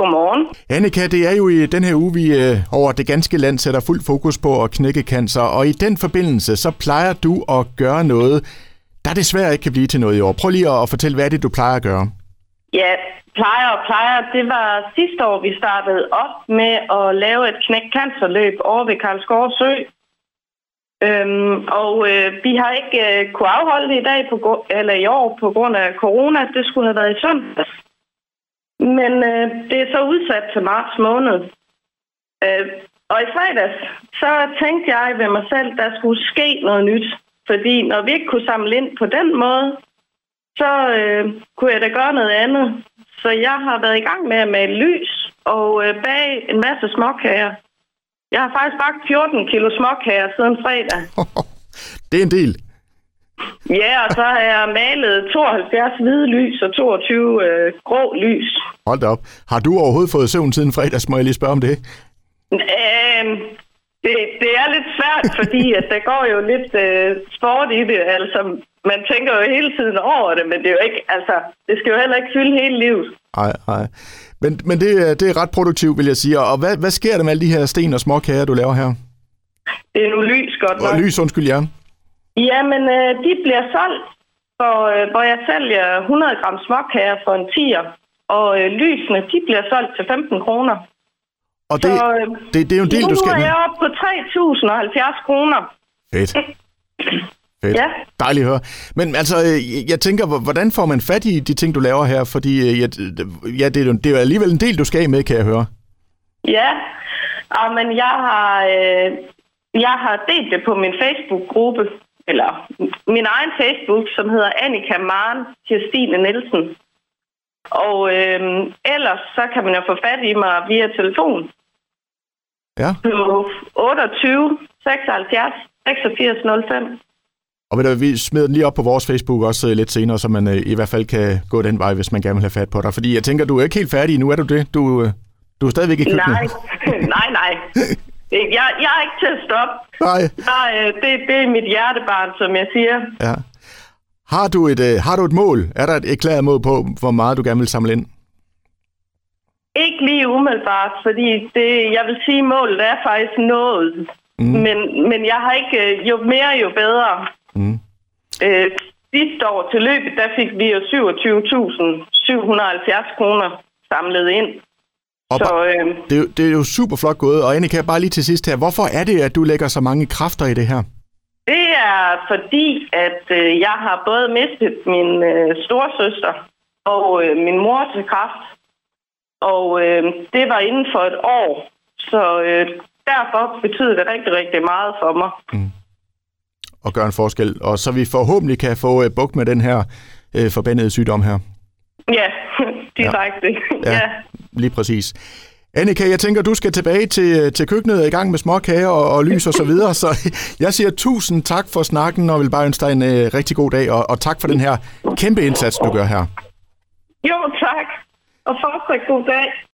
Godmorgen. Annika, det er jo i den her uge, vi øh, over det ganske land sætter fuld fokus på at knække cancer, og i den forbindelse, så plejer du at gøre noget, der desværre ikke kan blive til noget i år. Prøv lige at fortælle, hvad er det, du plejer at gøre? Ja, plejer og plejer. Det var sidste år, vi startede op med at lave et knæk cancerløb over ved Karlsgård Sø. Øhm, og øh, vi har ikke øh, kunne afholde det i dag på, eller i år på grund af corona. Det skulle have været i søndags. Men øh, det er så udsat til marts måned. Øh, og i fredags, så tænkte jeg ved mig selv, der skulle ske noget nyt. Fordi når vi ikke kunne samle ind på den måde, så øh, kunne jeg da gøre noget andet. Så jeg har været i gang med at male lys og øh, bage en masse småkager. Jeg har faktisk bagt 14 kilo småkager siden fredag. Det er en del. Ja, og så har jeg malet 72 hvide lys og 22 øh, grå lys. Hold da op. Har du overhovedet fået søvn siden fredags, må jeg lige spørge om det? Øhm, det, det er lidt svært, fordi at der går jo lidt øh, sport i det. Altså, man tænker jo hele tiden over det, men det er jo ikke, altså, det skal jo heller ikke fylde hele livet. Nej, nej. Men, men det, er- det er ret produktivt, vil jeg sige. Og hvad, hvad sker der med alle de her sten og små kager, du laver her? Det er nu lys godt nok. Og lys, undskyld, ja. Jamen, øh, de bliver solgt, for, øh, hvor jeg sælger 100 gram småkager for en 10'er. Og øh, lysene, de bliver solgt til 15 kroner. Og det, Så, øh, det, det er jo en del, du nu skal er med. jeg oppe på 3.070 kroner. Fedt. Fedt. Ja. Dejligt at høre. Men altså, øh, jeg tænker, hvor- hvordan får man fat i de ting, du laver her? Fordi øh, ja, ja, det, er jo, det er jo alligevel en del, du skal af med, kan jeg høre. Ja, og, men jeg har, øh, jeg har delt det på min Facebook-gruppe, eller min egen Facebook, som hedder Annika Maren Kirstine Nielsen. Og øh, ellers så kan man jo få fat i mig via telefon Ja. på 28 76 86 05. Og ved du, vi smider den lige op på vores Facebook også øh, lidt senere, så man øh, i hvert fald kan gå den vej, hvis man gerne vil have fat på dig. Fordi jeg tænker, du er ikke helt færdig nu, er du det? Du, øh, du er stadigvæk i køkkenet. Nej, nej, nej. Jeg, jeg er ikke til at stoppe. Nej. Jeg, øh, det, det er mit hjertebarn, som jeg siger. Ja. Har du, et, øh, har du et mål? Er der et erklæret mål på, hvor meget du gerne vil samle ind? Ikke lige umiddelbart, fordi det, jeg vil sige, målet er faktisk nået. Mm. Men, men jeg har ikke, øh, jo mere jo bedre. Mm. Øh, sidste år til løbet, der fik vi jo 27.770 kroner samlet ind. Og Så øh, det, er jo- det er jo super flot gået. Og Annika, bare lige til sidst her. Hvorfor er det, at du lægger så mange kræfter i det her? det er fordi, at øh, jeg har både mistet min øh, storsøster og øh, min mor til kræft. Og øh, det var inden for et år. Så øh, derfor betyder det rigtig, rigtig meget for mig. Og gøre en forskel. Og så vi forhåbentlig kan få øh, bukt med den her øh, forbandede sygdom her. Ja, direkte. Ja. ja. Lige præcis. Annika, jeg tænker, du skal tilbage til, til køkkenet i gang med småkager og, og lys og så videre. Så jeg siger tusind tak for snakken og vil bare ønske dig en øh, rigtig god dag. Og, og tak for den her kæmpe indsats, du gør her. Jo, tak. Og fortsat god dag.